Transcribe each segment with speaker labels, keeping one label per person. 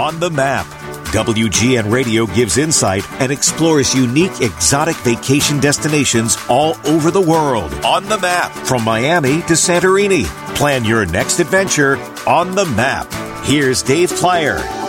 Speaker 1: On the Map. WGN Radio gives insight and explores unique exotic vacation destinations all over the world. On the Map. From Miami to Santorini. Plan your next adventure on the map. Here's Dave Plier.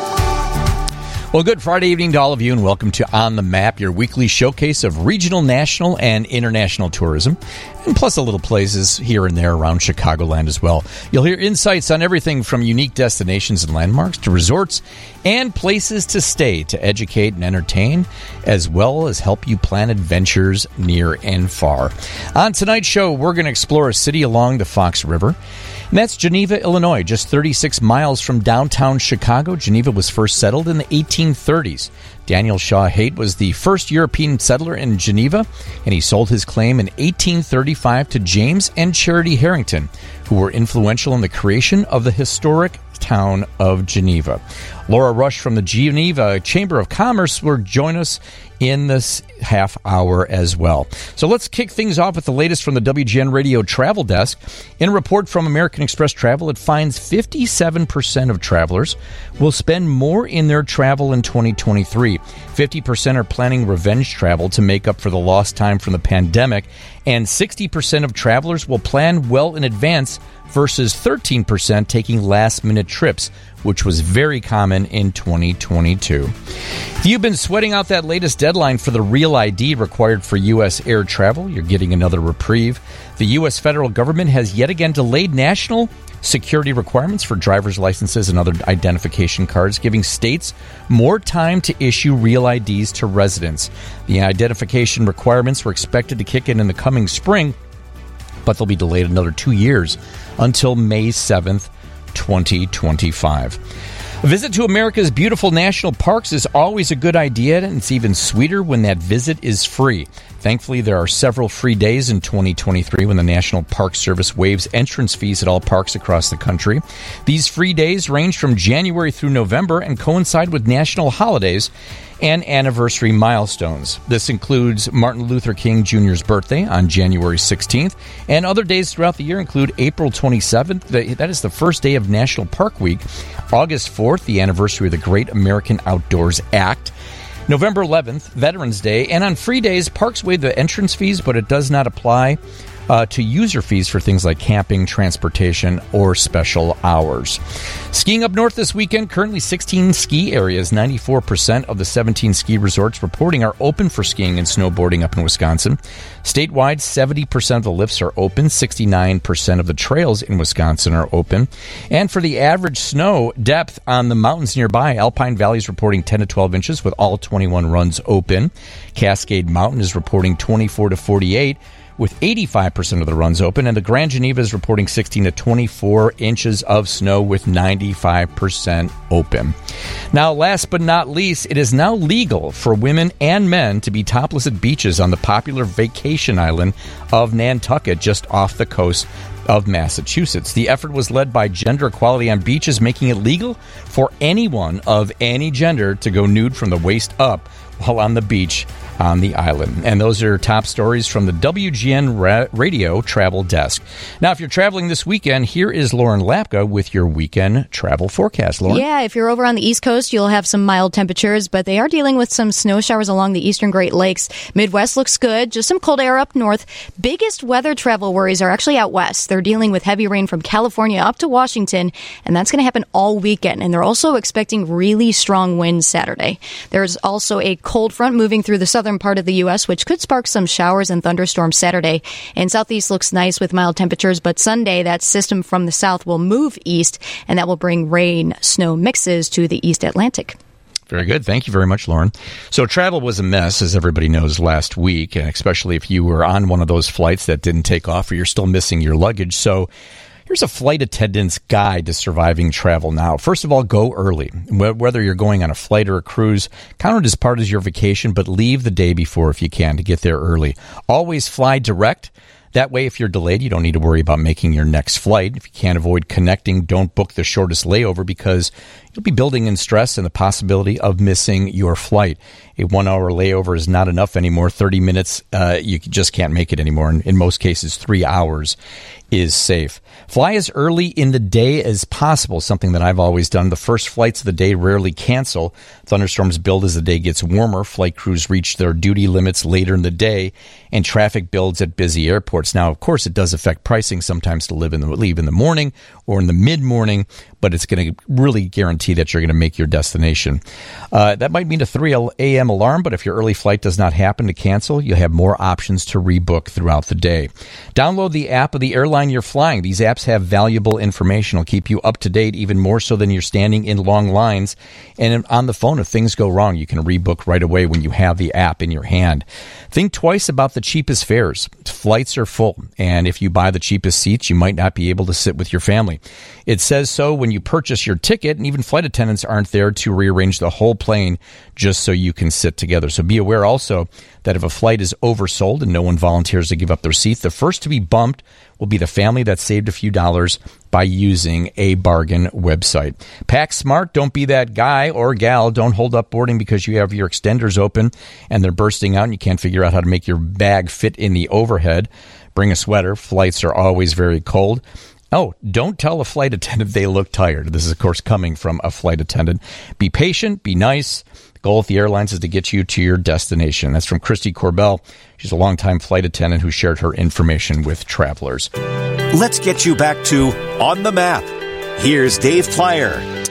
Speaker 2: Well, good Friday evening to all of you, and welcome to On the Map, your weekly showcase of regional, national, and international tourism, and plus a little places here and there around Chicagoland as well. You'll hear insights on everything from unique destinations and landmarks to resorts and places to stay to educate and entertain, as well as help you plan adventures near and far. On tonight's show, we're going to explore a city along the Fox River. And that's Geneva, Illinois, just 36 miles from downtown Chicago. Geneva was first settled in the 1830s. Daniel Shaw Haight was the first European settler in Geneva, and he sold his claim in 1835 to James and Charity Herrington, who were influential in the creation of the historic town of Geneva. Laura Rush from the Geneva Chamber of Commerce will join us in this half hour as well. So let's kick things off with the latest from the WGN Radio Travel Desk. In a report from American Express Travel, it finds 57% of travelers will spend more in their travel in 2023. 50% are planning revenge travel to make up for the lost time from the pandemic, and 60% of travelers will plan well in advance versus 13% taking last minute trips, which was very common in 2022. If you've been sweating out that latest deadline for the real ID required for U.S. air travel, you're getting another reprieve. The U.S. federal government has yet again delayed national security requirements for driver's licenses and other identification cards, giving states more time to issue real IDs to residents. The identification requirements were expected to kick in in the coming spring, but they'll be delayed another two years until May 7th, 2025. A visit to America's beautiful national parks is always a good idea, and it's even sweeter when that visit is free. Thankfully, there are several free days in 2023 when the National Park Service waives entrance fees at all parks across the country. These free days range from January through November and coincide with national holidays and anniversary milestones. This includes Martin Luther King Jr.'s birthday on January 16th, and other days throughout the year include April 27th, that is the first day of National Park Week, August 4th, the anniversary of the Great American Outdoors Act. November 11th, Veterans Day, and on free days, parks waive the entrance fees, but it does not apply uh, to user fees for things like camping, transportation, or special hours. Skiing up north this weekend, currently 16 ski areas, 94% of the 17 ski resorts reporting are open for skiing and snowboarding up in Wisconsin. Statewide, 70% of the lifts are open, 69% of the trails in Wisconsin are open. And for the average snow depth on the mountains nearby, Alpine Valley is reporting 10 to 12 inches with all 21 runs open. Cascade Mountain is reporting 24 to 48 with 85% of the runs open, and the Grand Geneva is reporting 16 to 24 inches of snow with 95% open. Now, last but not least, it is now legal for women and men to be topless at beaches on the popular vacation island of Nantucket, just off the coast of Massachusetts. The effort was led by Gender Equality on Beaches, making it legal for anyone of any gender to go nude from the waist up while on the beach on the island. And those are top stories from the WGN ra- Radio Travel Desk. Now, if you're traveling this weekend, here is Lauren Lapka with your weekend travel forecast. Lauren?
Speaker 3: Yeah, if you're over on the East Coast, you'll have some mild temperatures, but they are dealing with some snow showers along the eastern Great Lakes. Midwest looks good, just some cold air up north. Biggest weather travel worries are actually out west. They're dealing with heavy rain from California up to Washington, and that's going to happen all weekend. And they're also expecting really strong winds Saturday. There's also a cold front moving through the southern southern part of the U.S., which could spark some showers and thunderstorms Saturday. And southeast looks nice with mild temperatures, but Sunday, that system from the south will move east, and that will bring rain snow mixes to the East Atlantic.
Speaker 2: Very good. Thank you very much, Lauren. So, travel was a mess, as everybody knows, last week, and especially if you were on one of those flights that didn't take off or you're still missing your luggage. So, Here's a flight attendant's guide to surviving travel now. First of all, go early. Whether you're going on a flight or a cruise, count it as part of your vacation, but leave the day before if you can to get there early. Always fly direct. That way, if you're delayed, you don't need to worry about making your next flight. If you can't avoid connecting, don't book the shortest layover because you'll be building in stress and the possibility of missing your flight. A one hour layover is not enough anymore. 30 minutes, uh, you just can't make it anymore. And in most cases, three hours is safe. Fly as early in the day as possible, something that I've always done. The first flights of the day rarely cancel. Thunderstorms build as the day gets warmer. Flight crews reach their duty limits later in the day, and traffic builds at busy airports. Now, of course, it does affect pricing sometimes to live in the, leave in the morning or in the mid morning, but it's going to really guarantee that you're going to make your destination. Uh, that might mean a 3 a.m. alarm, but if your early flight does not happen to cancel, you'll have more options to rebook throughout the day. Download the app of the airline you're flying. These apps have valuable information. It'll keep you up to date even more so than you're standing in long lines. And on the phone, if things go wrong, you can rebook right away when you have the app in your hand. Think twice about the cheapest fares. Flights are full, and if you buy the cheapest seats, you might not be able to sit with your family. It says so when you purchase your ticket, and even flight attendants aren't there to rearrange the whole plane just so you can sit together. So be aware also that if a flight is oversold and no one volunteers to give up their seat, the first to be bumped will be the family that saved a few dollars by using a bargain website. Pack smart. Don't be that guy or gal. Don't hold up boarding because you have your extenders open and they're bursting out and you can't figure out how to make your bag fit in the overhead. Bring a sweater. Flights are always very cold. Oh, don't tell a flight attendant they look tired. This is, of course, coming from a flight attendant. Be patient, be nice. Goal of the airlines is to get you to your destination. That's from Kristie Koerbel. She's a longtime flight attendant who shared her information with travelers.
Speaker 1: Let's get you back to On the Map. Here's Dave Plier.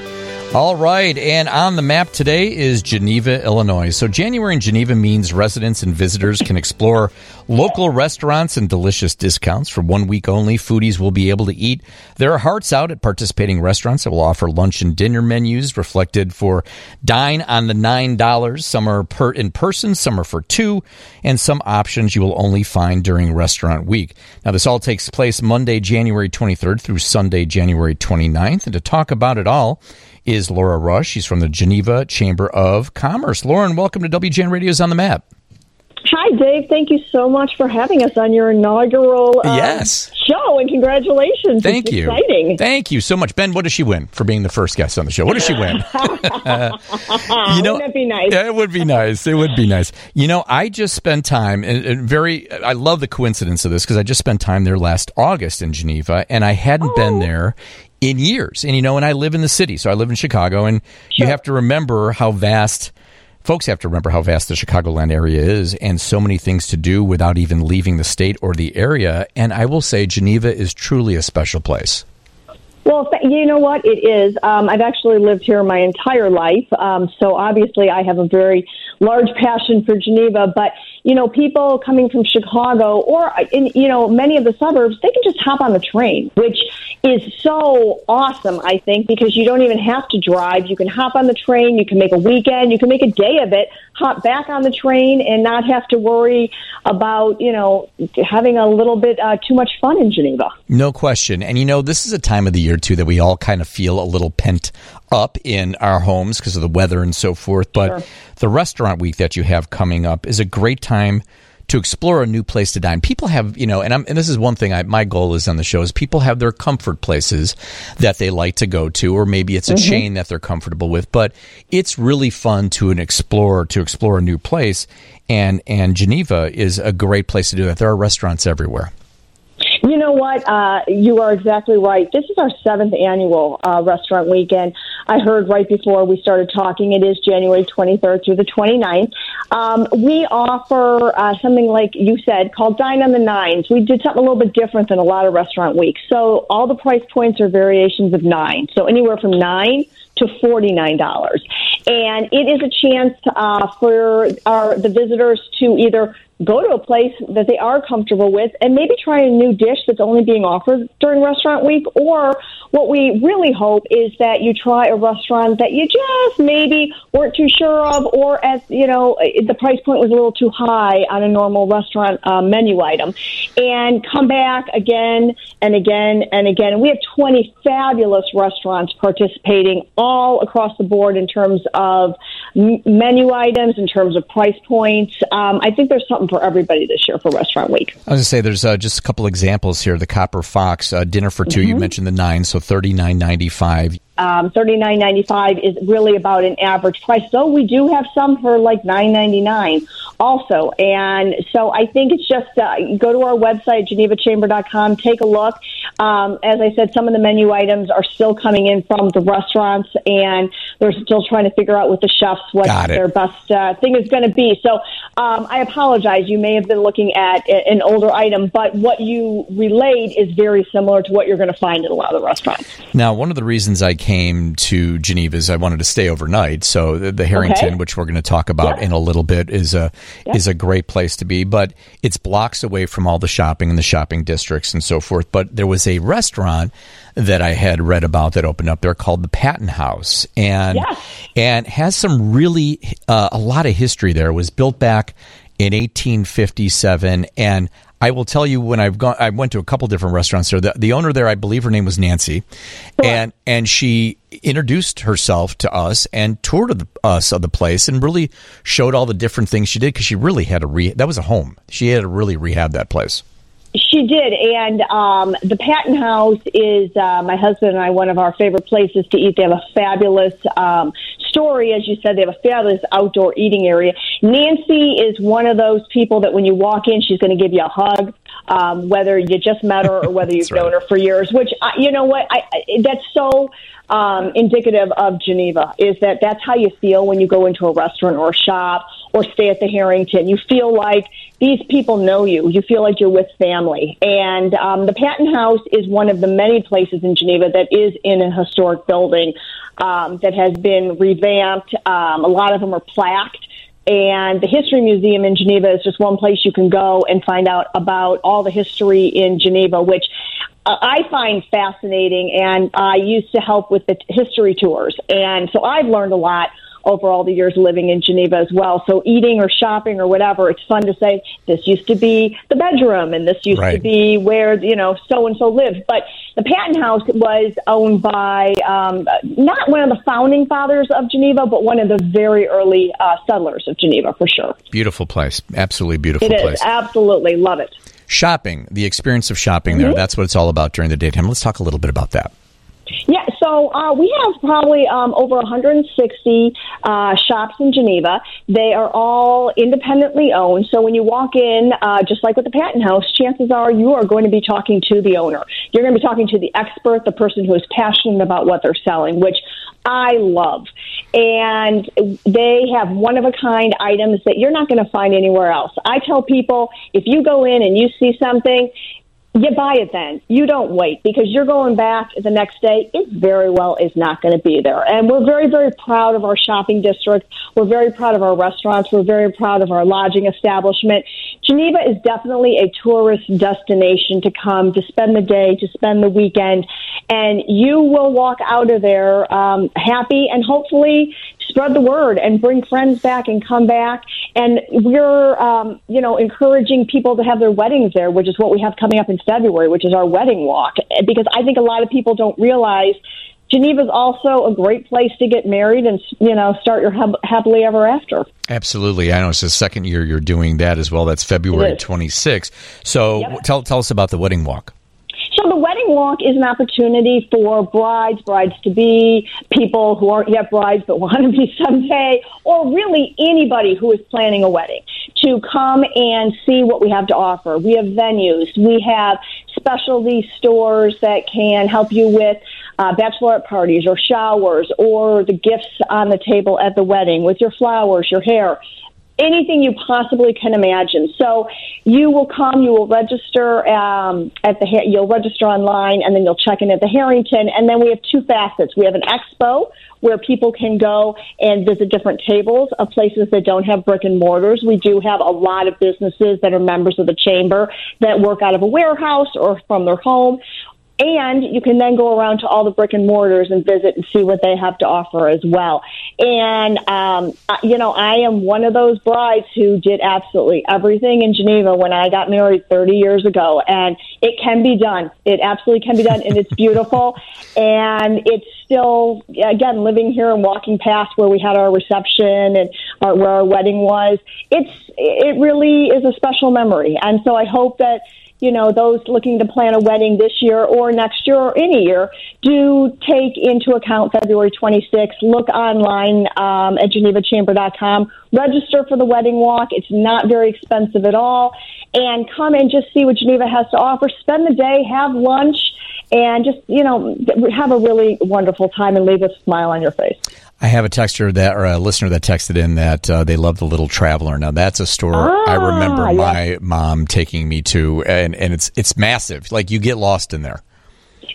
Speaker 2: All right, and on the map today is Geneva, Illinois. So, January in Geneva means residents and visitors can explore local restaurants and delicious discounts. For one week only, foodies will be able to eat their hearts out at participating restaurants that will offer lunch and dinner menus reflected for dine on the $9. Some are per in person, some are for two, and some options you will only find during restaurant week. Now, this all takes place Monday, January 23rd through Sunday, January 29th. And to talk about it all, is Laura Rush. She's from the Geneva Chamber of Commerce. Lauren, welcome to WGN Radio's On the Map.
Speaker 4: Hi, Dave. Thank you so much for having us on your inaugural um,
Speaker 2: yes.
Speaker 4: show, and congratulations.
Speaker 2: Thank
Speaker 4: it's
Speaker 2: you.
Speaker 4: Exciting.
Speaker 2: Thank you so much. Ben, what does she win for being the first guest on the show? What does she win?
Speaker 4: you know, Wouldn't that be nice?
Speaker 2: It would be nice. It would be nice. You know, I just spent time, and, and very, I love the coincidence of this because I just spent time there last August in Geneva, and I hadn't oh. been there in years. And you know, and I live in the city, so I live in Chicago, and sure. you have to remember how vast. Folks have to remember how vast the Chicagoland area is and so many things to do without even leaving the state or the area. And I will say, Geneva is truly a special place.
Speaker 4: Well, you know what? It is. Um, I've actually lived here my entire life. Um, so obviously, I have a very large passion for Geneva. But you know, people coming from Chicago or in, you know, many of the suburbs, they can just hop on the train, which is so awesome, I think, because you don't even have to drive. You can hop on the train, you can make a weekend, you can make a day of it, hop back on the train and not have to worry about, you know, having a little bit uh, too much fun in Geneva.
Speaker 2: No question. And you know, this is a time of the year too that we all kind of feel a little pent up in our homes because of the weather and so forth. But sure. the restaurant week that you have coming up is a great time to explore a new place to dine. People have, you know, and, I'm, and this is one thing I, my goal is on the show is people have their comfort places that they like to go to, or maybe it's a mm-hmm. chain that they're comfortable with. But it's really fun to an explore to explore a new place, and and Geneva is a great place to do that. There are restaurants everywhere.
Speaker 4: You know what? Uh, you are exactly right. This is our seventh annual uh, restaurant weekend. I heard right before we started talking, it is January 23rd through the 29th. Um, we offer uh, something like you said called Dine on the Nines. We did something a little bit different than a lot of restaurant weeks. So all the price points are variations of nine. So anywhere from nine to $49. And it is a chance uh, for our, the visitors to either go to a place that they are comfortable with and maybe try a new dish that's only being offered during restaurant week. Or what we really hope is that you try a restaurant that you just maybe weren't too sure of or as you know the price point was a little too high on a normal restaurant uh, menu item. And come back again and again and again. We have 20 fabulous restaurants participating all across the board in terms of m- menu items in terms of price points um, i think there's something for everybody this year for Restaurant Week. I was
Speaker 2: going to say there's uh, just a couple examples here. The Copper Fox uh, dinner for 2 mm-hmm. You mentioned the nine, so thirty nine ninety five.
Speaker 4: Um, Thirty nine ninety five is really about an average price. Though we do have some for like nine ninety nine also, and so I think it's just uh, go to our website genevachamber.com, take a look. Um, as I said, some of the menu items are still coming in from the restaurants, and they're still trying to figure out with the chefs what their best uh, thing is going to be. So um, I apologize. You may have been looking at an older item, but what you relayed is very similar to what you're going to find in a lot of the restaurants.
Speaker 2: Now, one of the reasons I came to Geneva is I wanted to stay overnight. So the, the Herrington, okay. which we're going to talk about in a little bit, is a is a great place to be. But it's blocks away from all the shopping and the shopping districts and so forth. But there was a restaurant that I had read about that opened up there called the Patton House, and and has some really uh, a lot of history there. It was built back in 1857, and I will tell you when I've gone, I went to a couple different restaurants there. The, the owner there, I believe her name was Nancy, sure. and and she introduced herself to us and toured the, us of the place and really showed all the different things she did because she really had to re. That was a home. She had to really rehab that place.
Speaker 4: She did, and um, the Patton House is uh, my husband and I one of our favorite places to eat. They have a fabulous um, story, as you said. They have a fabulous outdoor eating area. Nancy is one of those people that when you walk in, she's going to give you a hug, um, whether you just met her or whether you've right. known her for years. Which uh, you know what, I, I, that's so um, indicative of Geneva. Is that that's how you feel when you go into a restaurant or a shop or stay at the Herrington. You feel like these people know you. You feel like you're with family. And um, the Patton House is one of the many places in Geneva that is in a historic building um, that has been revamped. Um, a lot of them are plaqued. And the History Museum in Geneva is just one place you can go and find out about all the history in Geneva, which uh, I find fascinating. And I used to help with the history tours. And so I've learned a lot over all the years living in Geneva as well. So eating or shopping or whatever, it's fun to say this used to be the bedroom and this used right. to be where you know so and so lived. But the Patton House was owned by um, not one of the founding fathers of Geneva, but one of the very early uh, settlers of Geneva for sure.
Speaker 2: Beautiful place, absolutely beautiful
Speaker 4: it
Speaker 2: place.
Speaker 4: Is, absolutely love it.
Speaker 2: Shopping, the experience of shopping mm-hmm. there—that's what it's all about during the daytime. Let's talk a little bit about that.
Speaker 4: Yeah, so uh, we have probably um, over 160 uh, shops in Geneva. They are all independently owned. So when you walk in, uh, just like with the Patton House, chances are you are going to be talking to the owner. You're going to be talking to the expert, the person who is passionate about what they're selling, which I love. And they have one of a kind items that you're not going to find anywhere else. I tell people if you go in and you see something, you buy it then. You don't wait because you're going back the next day. It very well is not going to be there. And we're very, very proud of our shopping district. We're very proud of our restaurants. We're very proud of our lodging establishment. Geneva is definitely a tourist destination to come, to spend the day, to spend the weekend. And you will walk out of there um, happy and hopefully spread the word and bring friends back and come back. And we're, um, you know, encouraging people to have their weddings there, which is what we have coming up in February, which is our wedding walk. Because I think a lot of people don't realize Geneva is also a great place to get married and you know start your happily ever after.
Speaker 2: Absolutely, I know it's the second year you're doing that as well. That's February 26th. So yep. tell tell us about the wedding walk.
Speaker 4: So the wedding walk is an opportunity for brides, brides to be, people who aren't yet brides but want to be someday, or really anybody who is planning a wedding to come and see what we have to offer. We have venues, we have specialty stores that can help you with uh, bachelorette parties or showers or the gifts on the table at the wedding with your flowers, your hair anything you possibly can imagine. So you will come, you will register um, at the you'll register online, and then you'll check in at the Herrington. And then we have two facets. We have an expo where people can go and visit different tables of places that don't have brick and mortars. We do have a lot of businesses that are members of the chamber that work out of a warehouse or from their home. And you can then go around to all the brick and mortars and visit and see what they have to offer as well. And, um, you know, I am one of those brides who did absolutely everything in Geneva when I got married 30 years ago. And it can be done. It absolutely can be done. And it's beautiful. and it's still, again, living here and walking past where we had our reception and our, where our wedding was. It's, it really is a special memory. And so I hope that, you know, those looking to plan a wedding this year or next year or any year, do take into account February 26th. Look online um, at genevachamber.com. Register for the wedding walk. It's not very expensive at all. And come and just see what Geneva has to offer. Spend the day, have lunch, and just, you know, have a really wonderful time and leave a smile on your face.
Speaker 2: I have a texter that or a listener that texted in that uh, they love the Little Traveler. Now that's a store ah, I remember my mom taking me to, and and it's it's massive. Like you get lost in there.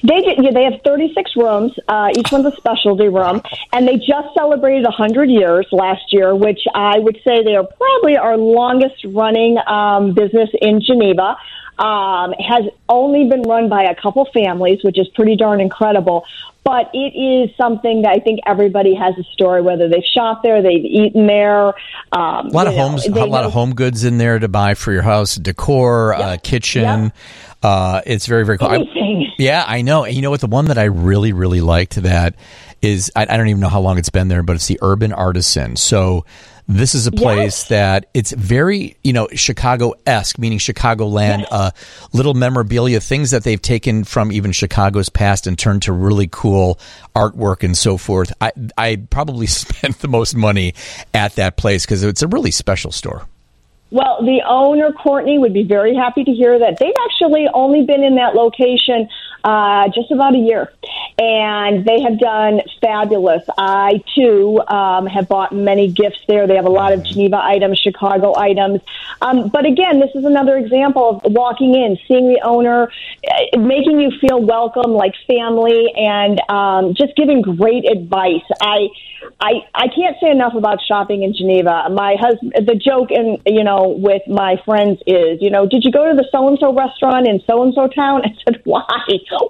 Speaker 4: They get, yeah, they have 36 rooms. Uh, each one's a specialty room, and they just celebrated 100 years last year, which I would say they are probably our longest running um, business in Geneva. Um, has only been run by a couple families, which is pretty darn incredible but it is something that I think everybody has a story. Whether they've shopped there, they've eaten there.
Speaker 2: Um, a lot of know, homes, a lot know. of home goods in there to buy for your house, decor, yep. uh, kitchen. Yep. Uh, it's very very cool. I, yeah, I know. And you know what? The one that I really really liked that is I, I don't even know how long it's been there, but it's the Urban Artisan. So this is a place yes. that it's very, you know, Chicago esque, meaning Chicagoland, yes. uh, little memorabilia, things that they've taken from even Chicago's past and turned to really cool artwork and so forth. I, I probably spent the most money at that place because it's a really special store.
Speaker 4: Well, the owner, Courtney, would be very happy to hear that. They've actually only been in that location uh, just about a year, and they have done fabulous. I, too, um, have bought many gifts there. They have a lot of Geneva items, Chicago items. Um, but again, this is another example of walking in, seeing the owner, uh, making you feel welcome, like family, and um, just giving great advice. I, I, I can't say enough about shopping in Geneva. My husband, the joke, and you know, with my friends is, you know, did you go to the so and so restaurant in so and so town? I said, why?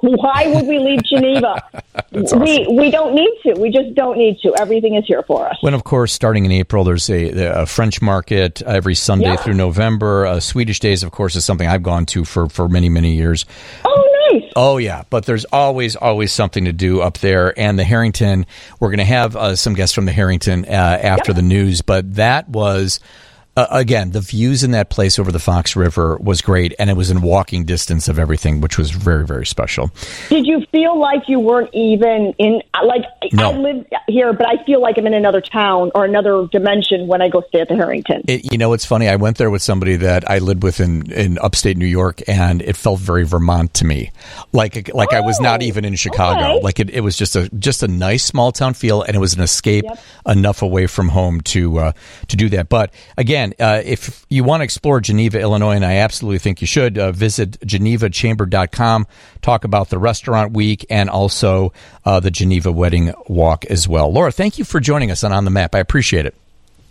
Speaker 4: Why would we leave Geneva? awesome. We we don't need to. We just don't need to. Everything is here for us.
Speaker 2: When, of course, starting in April, there's a, a French market every Sunday yeah. through November. Uh, Swedish Days, of course, is something I've gone to for for many many years.
Speaker 4: Oh, nice.
Speaker 2: Oh yeah, but there's always always something to do up there. And the Herrington, we're going to have uh, some guests from the Herrington uh, after yep. the news, but that was uh, again, the views in that place over the Fox River was great, and it was in walking distance of everything, which was very, very special.
Speaker 4: Did you feel like you weren't even in? Like no. I live here, but I feel like I'm in another town or another dimension when I go stay at the Herrington.
Speaker 2: It, you know, it's funny. I went there with somebody that I lived with in, in upstate New York, and it felt very Vermont to me. Like like oh, I was not oh, even in Chicago. Okay. Like it, it was just a just a nice small town feel, and it was an escape yep. enough away from home to uh, to do that. But again again, uh, if you want to explore Geneva, Illinois, and I absolutely think you should, uh, visit genevachamber.com, talk about the restaurant week and also uh, the Geneva Wedding Walk as well. Laura, thank you for joining us on On the Map. I appreciate it.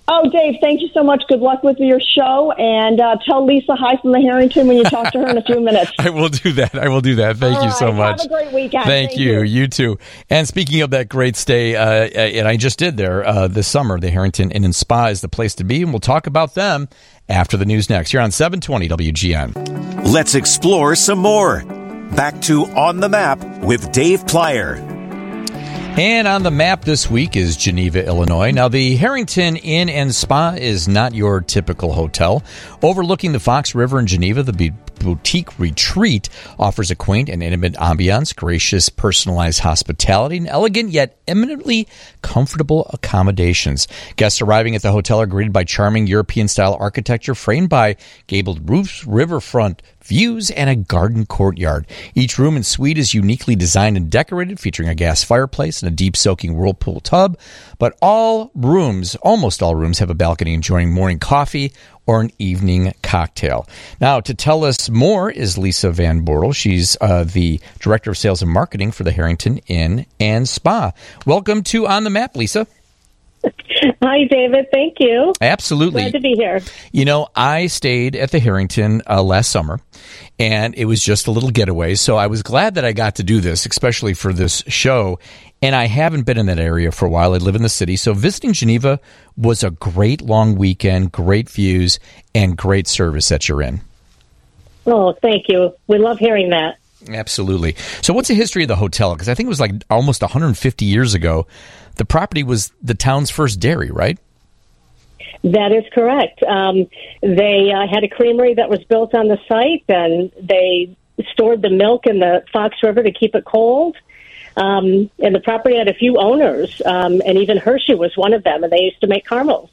Speaker 4: Oh, Dave, thank you so much. Good luck with your show. And uh, tell Lisa hi from the Herrington when you talk to her in a few minutes.
Speaker 2: I will do that. I will do that. Thank All you so much.
Speaker 4: Have a great weekend.
Speaker 2: Thank, thank you. you. you. too. And speaking of that great stay, uh, and I just did there uh, this summer, the Herrington Inn and Spa is the place to be. And we'll talk about them after the news next. You're on 720 WGN.
Speaker 1: Let's explore some more. Back to On the Map with Dave Plier.
Speaker 2: And on the map this week is Geneva, Illinois. Now, the Herrington Inn and Spa is not your typical hotel. Overlooking the Fox River in Geneva, the boutique retreat offers a quaint and intimate ambiance, gracious, personalized hospitality, and elegant yet eminently comfortable accommodations. Guests arriving at the hotel are greeted by charming European style architecture framed by gabled roofs, riverfront views, and a garden courtyard. Each room and suite is uniquely designed and decorated, featuring a gas fireplace and a deep soaking whirlpool tub. But all rooms, almost all rooms, have a balcony enjoying morning coffee or an evening cocktail. Now, to tell us more is Lisa Van Bortel. She's uh, the Director of Sales and Marketing for the Herrington Inn and Spa. Welcome to On the Map, Lisa.
Speaker 5: Hi, David. Thank you.
Speaker 2: Absolutely.
Speaker 5: Glad to be here.
Speaker 2: You know, I stayed at the Herrington uh, last summer, and it was just a little getaway. So I was glad that I got to do this, especially for this show. And I haven't been in that area for a while. I live in the city. So visiting Geneva was a great long weekend, great views, and great service that you're in.
Speaker 5: Oh, thank you. We love hearing that.
Speaker 2: Absolutely. So, what's the history of the hotel? Because I think it was like almost 150 years ago the property was the town's first dairy, right?
Speaker 5: That is correct. Um, they uh, had a creamery that was built on the site, and they stored the milk in the Fox River to keep it cold. Um, and the property had a few owners, um, and even Hershey was one of them, and they used to make caramels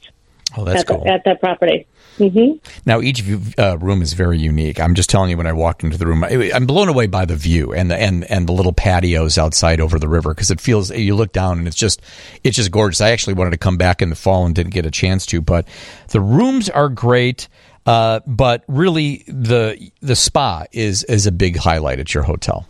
Speaker 2: Oh, that's
Speaker 5: at,
Speaker 2: cool.
Speaker 5: the, at that property. hmm
Speaker 2: Now each uh, room is very unique. I'm just telling you when I walked into the room, I, I'm blown away by the view and the and and the little patios outside over the river because it feels you look down and it's just it's just gorgeous. I actually wanted to come back in the fall and didn't get a chance to, but the rooms are great. Uh, but really, the the spa is is a big highlight at your hotel.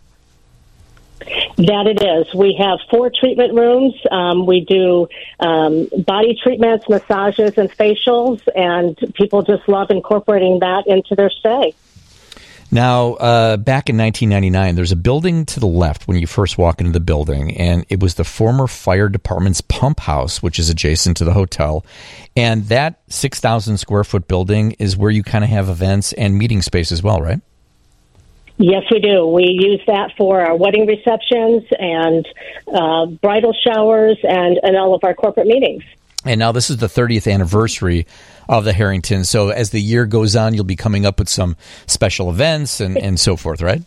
Speaker 5: That it is. We have four treatment rooms. Um, we do um, body treatments, massages, and facials, and people just love incorporating that into their stay.
Speaker 2: Now, uh, back in 1999, there's a building to the left when you first walk into the building, and it was the former fire department's pump house, which is adjacent to the hotel. And that 6,000 square foot building is where you kind of have events and meeting space as well, right?
Speaker 5: Yes, we do. We use that for our wedding receptions and uh, bridal showers and, and all of our corporate meetings.
Speaker 2: And now this is the 30th anniversary of the Herrington. So as the year goes on, you'll be coming up with some special events and, and so forth, right?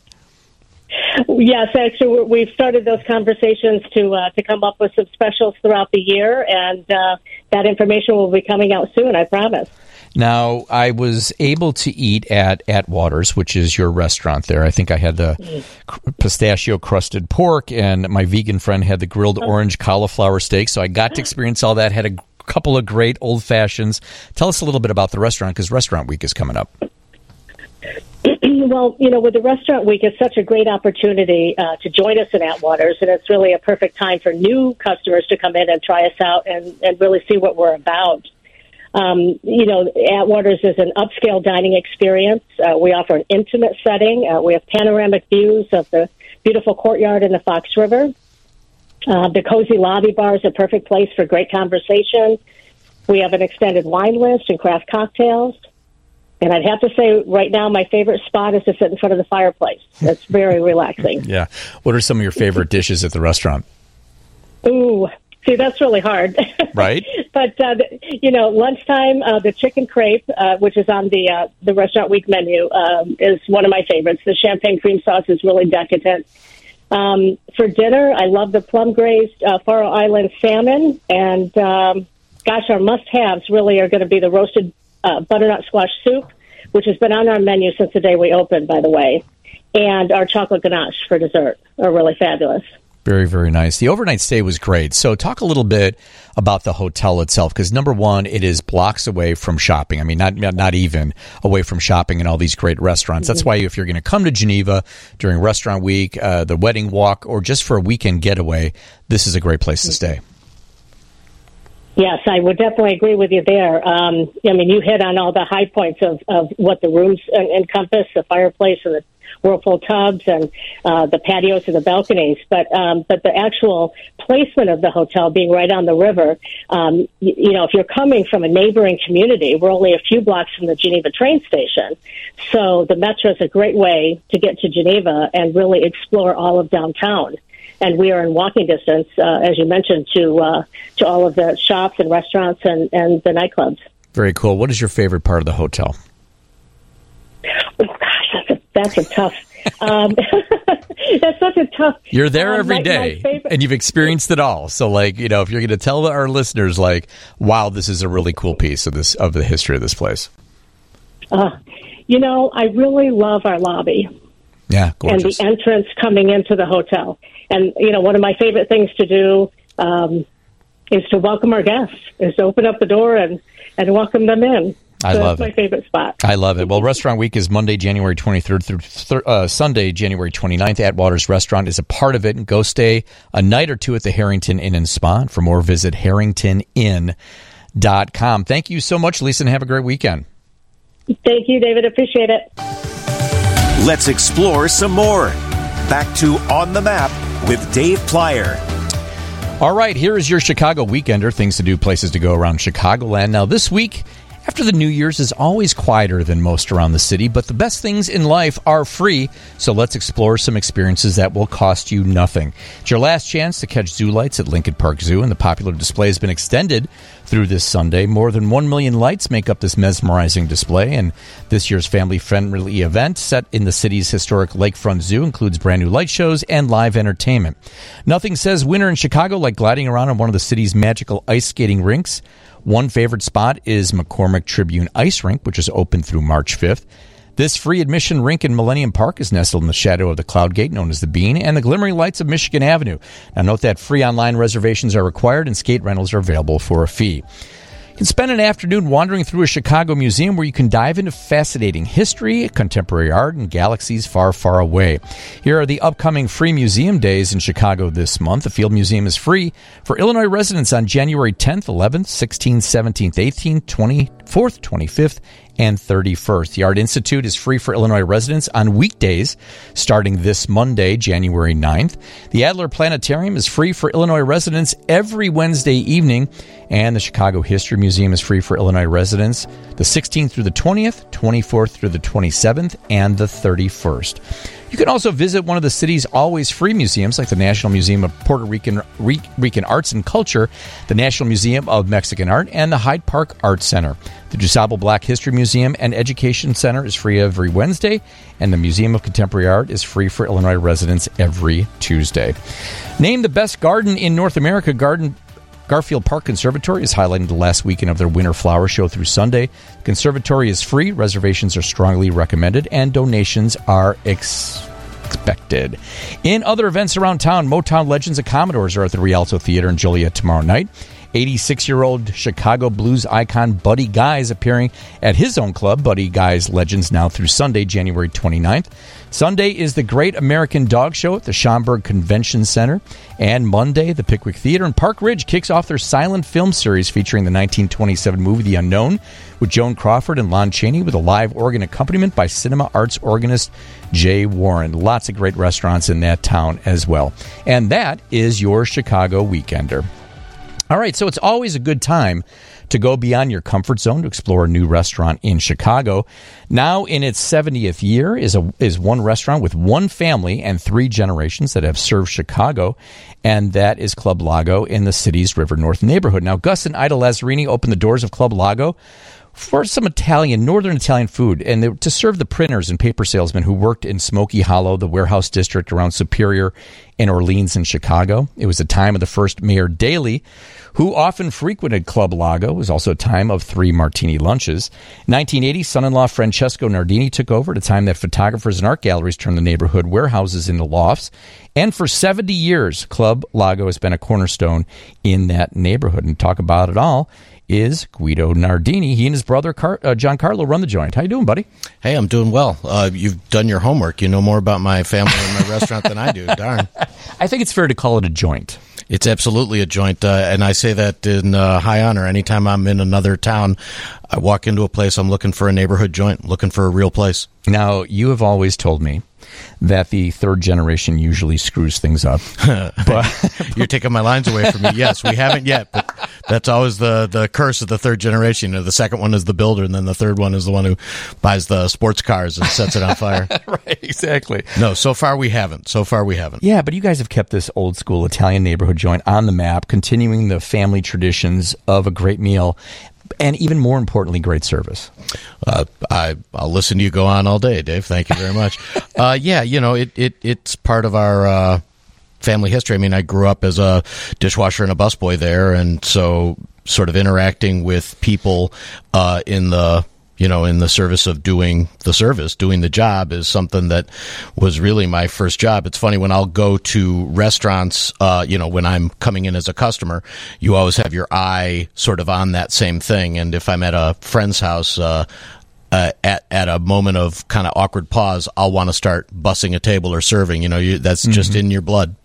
Speaker 5: Yes, actually, we've started those conversations to uh, to come up with some specials throughout the year, and uh, that information will be coming out soon. I promise.
Speaker 2: Now, I was able to eat at Atwater's, which is your restaurant there. I think I had the pistachio crusted pork, and my vegan friend had the grilled orange cauliflower steak. So I got to experience all that. Had a couple of great old fashions. Tell us a little bit about the restaurant because Restaurant Week is coming up.
Speaker 5: well, you know, with the restaurant week, it's such a great opportunity uh, to join us in Atwaters, and it's really a perfect time for new customers to come in and try us out and, and really see what we're about. Um, you know, Atwaters is an upscale dining experience. Uh, we offer an intimate setting. Uh, we have panoramic views of the beautiful courtyard in the Fox River. Uh, the cozy lobby bar is a perfect place for great conversation. We have an extended wine list and craft cocktails. And I'd have to say, right now, my favorite spot is to sit in front of the fireplace. It's very relaxing.
Speaker 2: Yeah. What are some of your favorite dishes at the restaurant?
Speaker 5: Ooh, see, that's really hard.
Speaker 2: Right?
Speaker 5: but uh, the- you know, lunchtime, uh, the chicken crepe, uh, which is on the uh, the restaurant week menu, um, is one of my favorites. The champagne cream sauce is really decadent. Um, for dinner, I love the plum glazed uh, Faroe Island salmon, and um, gosh, our must haves really are going to be the roasted uh, butternut squash soup, which has been on our menu since the day we opened, by the way, and our chocolate ganache for dessert are really fabulous.
Speaker 2: Very, very nice. The overnight stay was great. So, talk a little bit about the hotel itself, because number one, it is blocks away from shopping. I mean, not not even away from shopping and all these great restaurants. That's why if you're going to come to Geneva during Restaurant Week, uh, the Wedding Walk, or just for a weekend getaway, this is a great place to stay.
Speaker 5: Yes, I would definitely agree with you there. Um, I mean, you hit on all the high points of, of what the rooms encompass, the fireplace and the whirlpool tubs and uh, the patios and the balconies. But um, but the actual placement of the hotel being right on the river, um, you, you know, if you're coming from a neighboring community, we're only a few blocks from the Geneva train station. So the metro is a great way to get to Geneva and really explore all of downtown and we are in walking distance, uh, as you mentioned, to uh, to all of the shops and restaurants and, and the nightclubs.
Speaker 2: Very cool. What is your favorite part of the hotel?
Speaker 5: That's a tough. Um, that's such a tough.
Speaker 2: You're there
Speaker 5: um,
Speaker 2: every
Speaker 5: my- my
Speaker 2: day,
Speaker 5: favorite-
Speaker 2: and you've experienced it all. So, like, you know, if you're going to tell our listeners, like, wow, this is a really cool piece of this of the history of this place.
Speaker 5: uh, you know, I really love our lobby.
Speaker 2: Yeah,
Speaker 5: and the entrance coming into the hotel. And you know, one of my favorite things to do um, is to welcome our guests, is to open up the door and and welcome them in.
Speaker 2: I
Speaker 5: so
Speaker 2: love
Speaker 5: that's
Speaker 2: it.
Speaker 5: my favorite spot.
Speaker 2: I love it. Well, Restaurant Week is Monday, January 23rd through thir- uh, Sunday, January 29th. Atwater's Restaurant is a part of it. And go stay a night or two at the Herrington Inn and Spa. And For more, visit herringtoninn.com. Thank you so much, Lisa, and have a great weekend.
Speaker 5: Thank you, David. Appreciate it.
Speaker 1: Let's explore some more. Back to On the Map with Dave Plier.
Speaker 2: All right, here is your Chicago Weekender. Things to do, places to go around Chicagoland. Now, this week After the New Year's is always quieter than most around the city, but the best things in life are free, so let's explore some experiences that will cost you nothing. It's your last chance to catch zoo lights at Lincoln Park Zoo, and the popular display has been extended through this Sunday. More than 1 million lights make up this mesmerizing display, and this year's family friendly event set in the city's historic Lakefront Zoo includes brand new light shows and live entertainment. Nothing says winter in Chicago like gliding around on one of the city's magical ice skating rinks. One favorite spot is McCormick Tribune Ice Rink, which is open through March 5th. This free admission rink in Millennium Park is nestled in the shadow of the Cloud Gate, known as the Bean, and the glimmering lights of Michigan Avenue. Now, note that free online reservations are required and skate rentals are available for a fee. You can spend an afternoon wandering through a Chicago museum where you can dive into fascinating history, contemporary art, and galaxies far, far away. Here are the upcoming free museum days in Chicago this month. The Field Museum is free for Illinois residents on January 10th, 11th, 16th, 17th, 18th, 24th, 25th, and 31st. The Art Institute is free for Illinois residents on weekdays starting this Monday, January 9th. The Adler Planetarium is free for Illinois residents every Wednesday evening, and the Chicago History Museum is free for Illinois residents the 16th through the 20th, 24th through the 27th, and the 31st. You can also visit one of the city's always free museums, like the National Museum of Puerto Rican, Rican Arts and Culture, the National Museum of Mexican Art, and the Hyde Park Art Center. The DuSable Black History Museum and Education Center is free every Wednesday, and the Museum of Contemporary Art is free for Illinois residents every Tuesday. Named the best garden in North America, Garden Garfield Park Conservatory is highlighting the last weekend of their winter flower show through Sunday. The conservatory is free, reservations are strongly recommended, and donations are ex- expected. In other events around town, Motown Legends of Commodores are at the Rialto Theater in Joliet tomorrow night. 86 year old Chicago blues icon Buddy Guy is appearing at his own club, Buddy Guy's Legends, now through Sunday, January 29th. Sunday is the Great American Dog Show at the Schaumburg Convention Center. And Monday, the Pickwick Theater in Park Ridge kicks off their silent film series featuring the 1927 movie The Unknown with Joan Crawford and Lon Chaney with a live organ accompaniment by cinema arts organist Jay Warren. Lots of great restaurants in that town as well. And that is your Chicago Weekender. All right, so it's always a good time to go beyond your comfort zone to explore a new restaurant in Chicago. Now, in its 70th year, is a is one restaurant with one family and three generations that have served Chicago, and that is Club Lago in the city's River North neighborhood. Now, Gus and Ida Lazzarini opened the doors of Club Lago for some Italian, northern Italian food, and they, to serve the printers and paper salesmen who worked in Smoky Hollow, the warehouse district around Superior and Orleans and Chicago. It was the time of the first Mayor Daley, who often frequented Club Lago. It was also a time of three martini lunches. 1980, son-in-law Francesco Nardini took over at a time that photographers and art galleries turned the neighborhood warehouses into lofts. And for 70 years, Club Lago has been a cornerstone in that neighborhood. And talk about it all is Guido Nardini. He and his brother Car- uh, run the joint. How you doing, buddy?
Speaker 6: Hey, I'm doing well. Uh, you've done your homework. You know more about my family and my restaurant than I do. Darn.
Speaker 2: I think it's fair to call it a joint.
Speaker 6: It's absolutely a joint, uh, and I say that in uh, high honor. Anytime I'm in another town, I walk into a place, I'm looking for a neighborhood joint, looking for a real place.
Speaker 2: Now, you have always told me that the third generation usually screws things up.
Speaker 6: but you're taking my lines away from me. Yes, we haven't yet, but that's always the the curse of the third generation. You know, the second one is the builder, and then the third one is the one who buys the sports cars and sets it on fire.
Speaker 2: right, exactly.
Speaker 6: No, so far we haven't. So far we haven't.
Speaker 2: Yeah, but you guys have kept this old school Italian neighborhood joint on the map, continuing the family traditions of a great meal and even more importantly, great service.
Speaker 6: Uh, I I'll listen to you go on all day, Dave. Thank you very much. uh, yeah, you know it, it it's part of our uh, family history. I mean, I grew up as a dishwasher and a busboy there, and so sort of interacting with people uh, in the you know, in the service of doing the service, doing the job is something that was really my first job. It's funny when I'll go to restaurants, uh, you know, when I'm coming in as a customer, you always have your eye sort of on that same thing. And if I'm at a friend's house, uh, uh, at at a moment of kind of awkward pause, I'll want to start bussing a table or serving. You know, you, that's mm-hmm. just in your blood.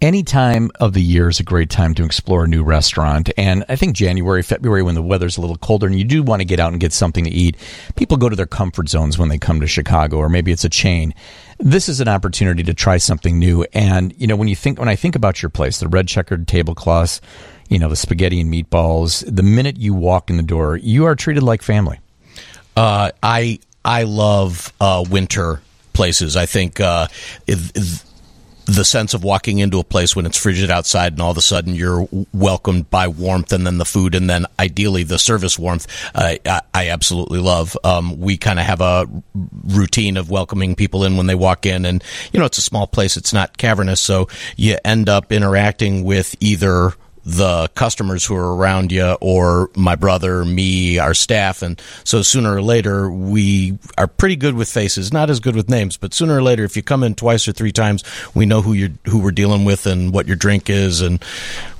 Speaker 2: Any time of the year is a great time to explore a new restaurant, and I think January, February, when the weather's a little colder and you do want to get out and get something to eat, people go to their comfort zones when they come to Chicago, or maybe it's a chain. This is an opportunity to try something new, and you know when you think when I think about your place, the red checkered tablecloths you know, the spaghetti and meatballs. The minute you walk in the door, you are treated like family.
Speaker 6: Uh, I I love uh, winter places. I think uh, the sense of walking into a place when it's frigid outside and all of a sudden you're welcomed by warmth and then the food and then ideally the service warmth uh, I, I, absolutely love um, we kind of have a routine of welcoming people in when they walk in and you know it's a small place it's not cavernous so you end up interacting with either the customers who are around you or my brother, me, our staff. And so sooner or later, we are pretty good with faces, not as good with names, but sooner or later, if you come in twice or three times, we know who you're, who we're dealing with and what your drink is and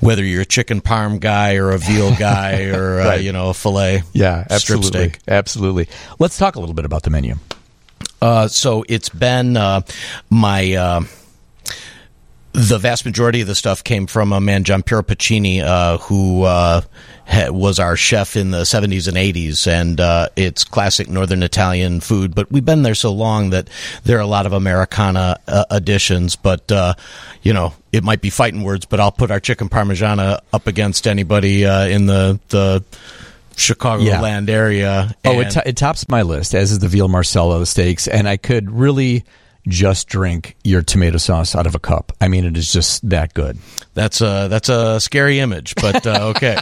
Speaker 6: whether you're a chicken parm guy or a veal guy or, uh, right. uh, you know, a filet.
Speaker 2: Yeah, absolutely. Absolutely. Let's talk a little bit about the menu.
Speaker 6: Uh, so it's been uh, my uh, the vast majority of the stuff came from a man, Giampiero Pacini, uh, who uh, was our chef in the 70s and 80s, and uh, it's classic Northern Italian food. But we've been there so long that there are a lot of Americana uh, additions. But uh, you know, it might be fighting words, but I'll put our chicken parmigiana up against anybody uh, in the the. Chicagoland yeah. area.
Speaker 2: oh, it, t- it tops my list, as is the veal Marcello steaks, and I could really just drink your tomato sauce out of a cup. I mean, it is just that good.
Speaker 6: That's a that's a scary image, but uh, okay.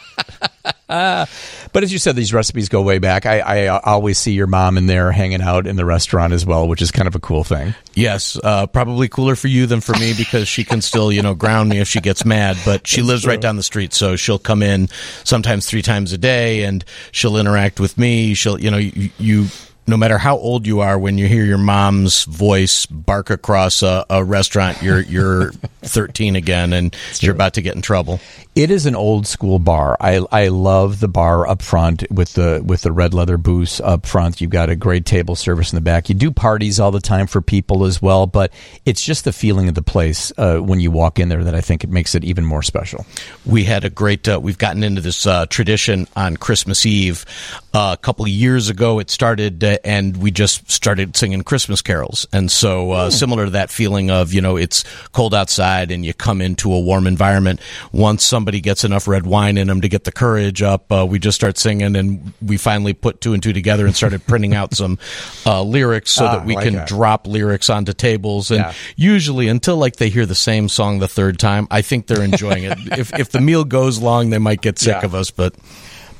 Speaker 2: uh, but as you said, these recipes go way back. I, I, always see your mom in there hanging out in the restaurant as well, which is kind of a cool thing.
Speaker 6: Yes, uh, probably cooler for you than for me because she can still, you know, ground me if she gets mad. But she That's lives true. right down the street, so she'll come in sometimes three times a day, and she'll interact with me. She'll, you know, you, you no matter how old you are, when you hear your mom's voice bark across a, a restaurant, you're you're 13 again, and you're about to get in trouble.
Speaker 2: It is an old school bar. I I love the bar up front with the with the red leather booths up front. You've got a great table service in the back. You do parties all the time for people as well, but it's just the feeling of the place uh, when you walk in there that I think it makes it even more special.
Speaker 6: We had a great. Uh, we've gotten into this uh, tradition on Christmas Eve. Uh, a couple of years ago, it started, uh, and we just started singing Christmas carols. And so, mm. similar to that feeling of you know it's cold outside and you come into a warm environment. Once somebody gets enough red wine in them to get the courage up, uh, we just start singing, and we finally put two and two together and started printing out some uh, lyrics so ah, that we like can that. drop lyrics onto tables. And yeah. usually, until like they hear the same song the third time, I think they're enjoying it. if if the meal goes long, they might get sick yeah. of us, but.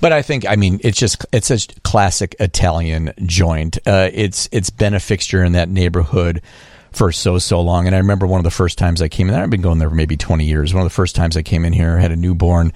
Speaker 2: But I think I mean it's just it's a classic Italian joint. Uh, it's it's been a fixture in that neighborhood for so so long. And I remember one of the first times I came in. There, I've been going there for maybe twenty years. One of the first times I came in here, had a newborn,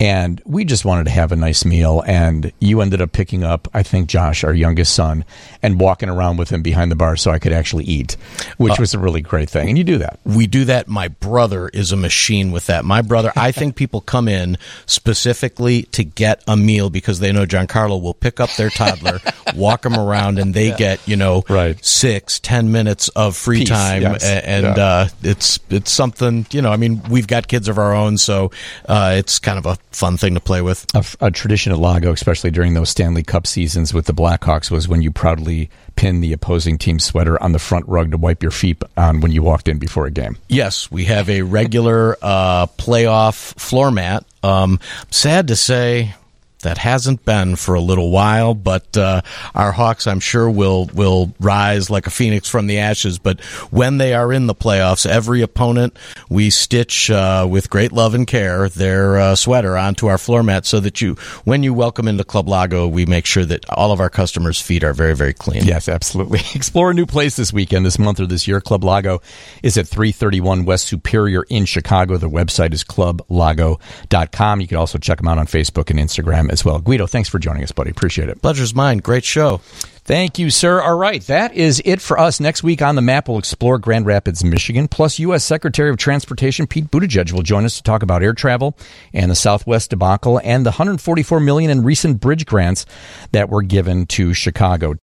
Speaker 2: and we just wanted to have a nice meal. And you ended up picking up, I think, Josh, our youngest son, and walking around with him behind the bar so I could actually eat, which uh, was a really great thing. And you do that.
Speaker 6: We do that. My brother is a machine with that. My brother, I think people come in specifically to get a meal because they know Giancarlo will pick up their toddler, walk them around, and they yeah. get you know right. six, ten minutes of free Peace, time, yes. and yeah. uh, it's it's something you know. I mean, we've got kids of our own, so uh, it's kind of a fun thing to play with.
Speaker 2: A, a, tradition at Lago, especially during those Stanley Cup seasons with the Blackhawks, was when you proudly pin the opposing team sweater on the front rug to wipe your feet on when you walked in before a game.
Speaker 6: Yes, we have a regular uh, playoff floor mat. Um, sad to say, that hasn't been for a little while, but uh, our Hawks, I'm sure, will will rise like a phoenix from the ashes. But when they are in the playoffs, every opponent we stitch uh, with great love and care their uh, sweater onto our floor mat, so that you, when you welcome into Club Lago, we make sure that all of our customers' feet are very very clean.
Speaker 2: Yes, absolutely. Explore a new place this weekend, this month or this year. Club Lago is at 331 West Superior in Chicago. The website is clublago.com. You can also check them out on Facebook and Instagram as well. Guido, thanks for joining us, buddy. Appreciate it.
Speaker 6: Pleasure's mine. Great show.
Speaker 2: Thank you, sir. All right, that is it for us. Next week on the map, we'll explore Grand Rapids, Michigan. Plus, U.S. Secretary of Transportation Pete Buttigieg will join us to talk about air travel and the Southwest debacle and the 144 million in recent bridge grants that were given to Chicago.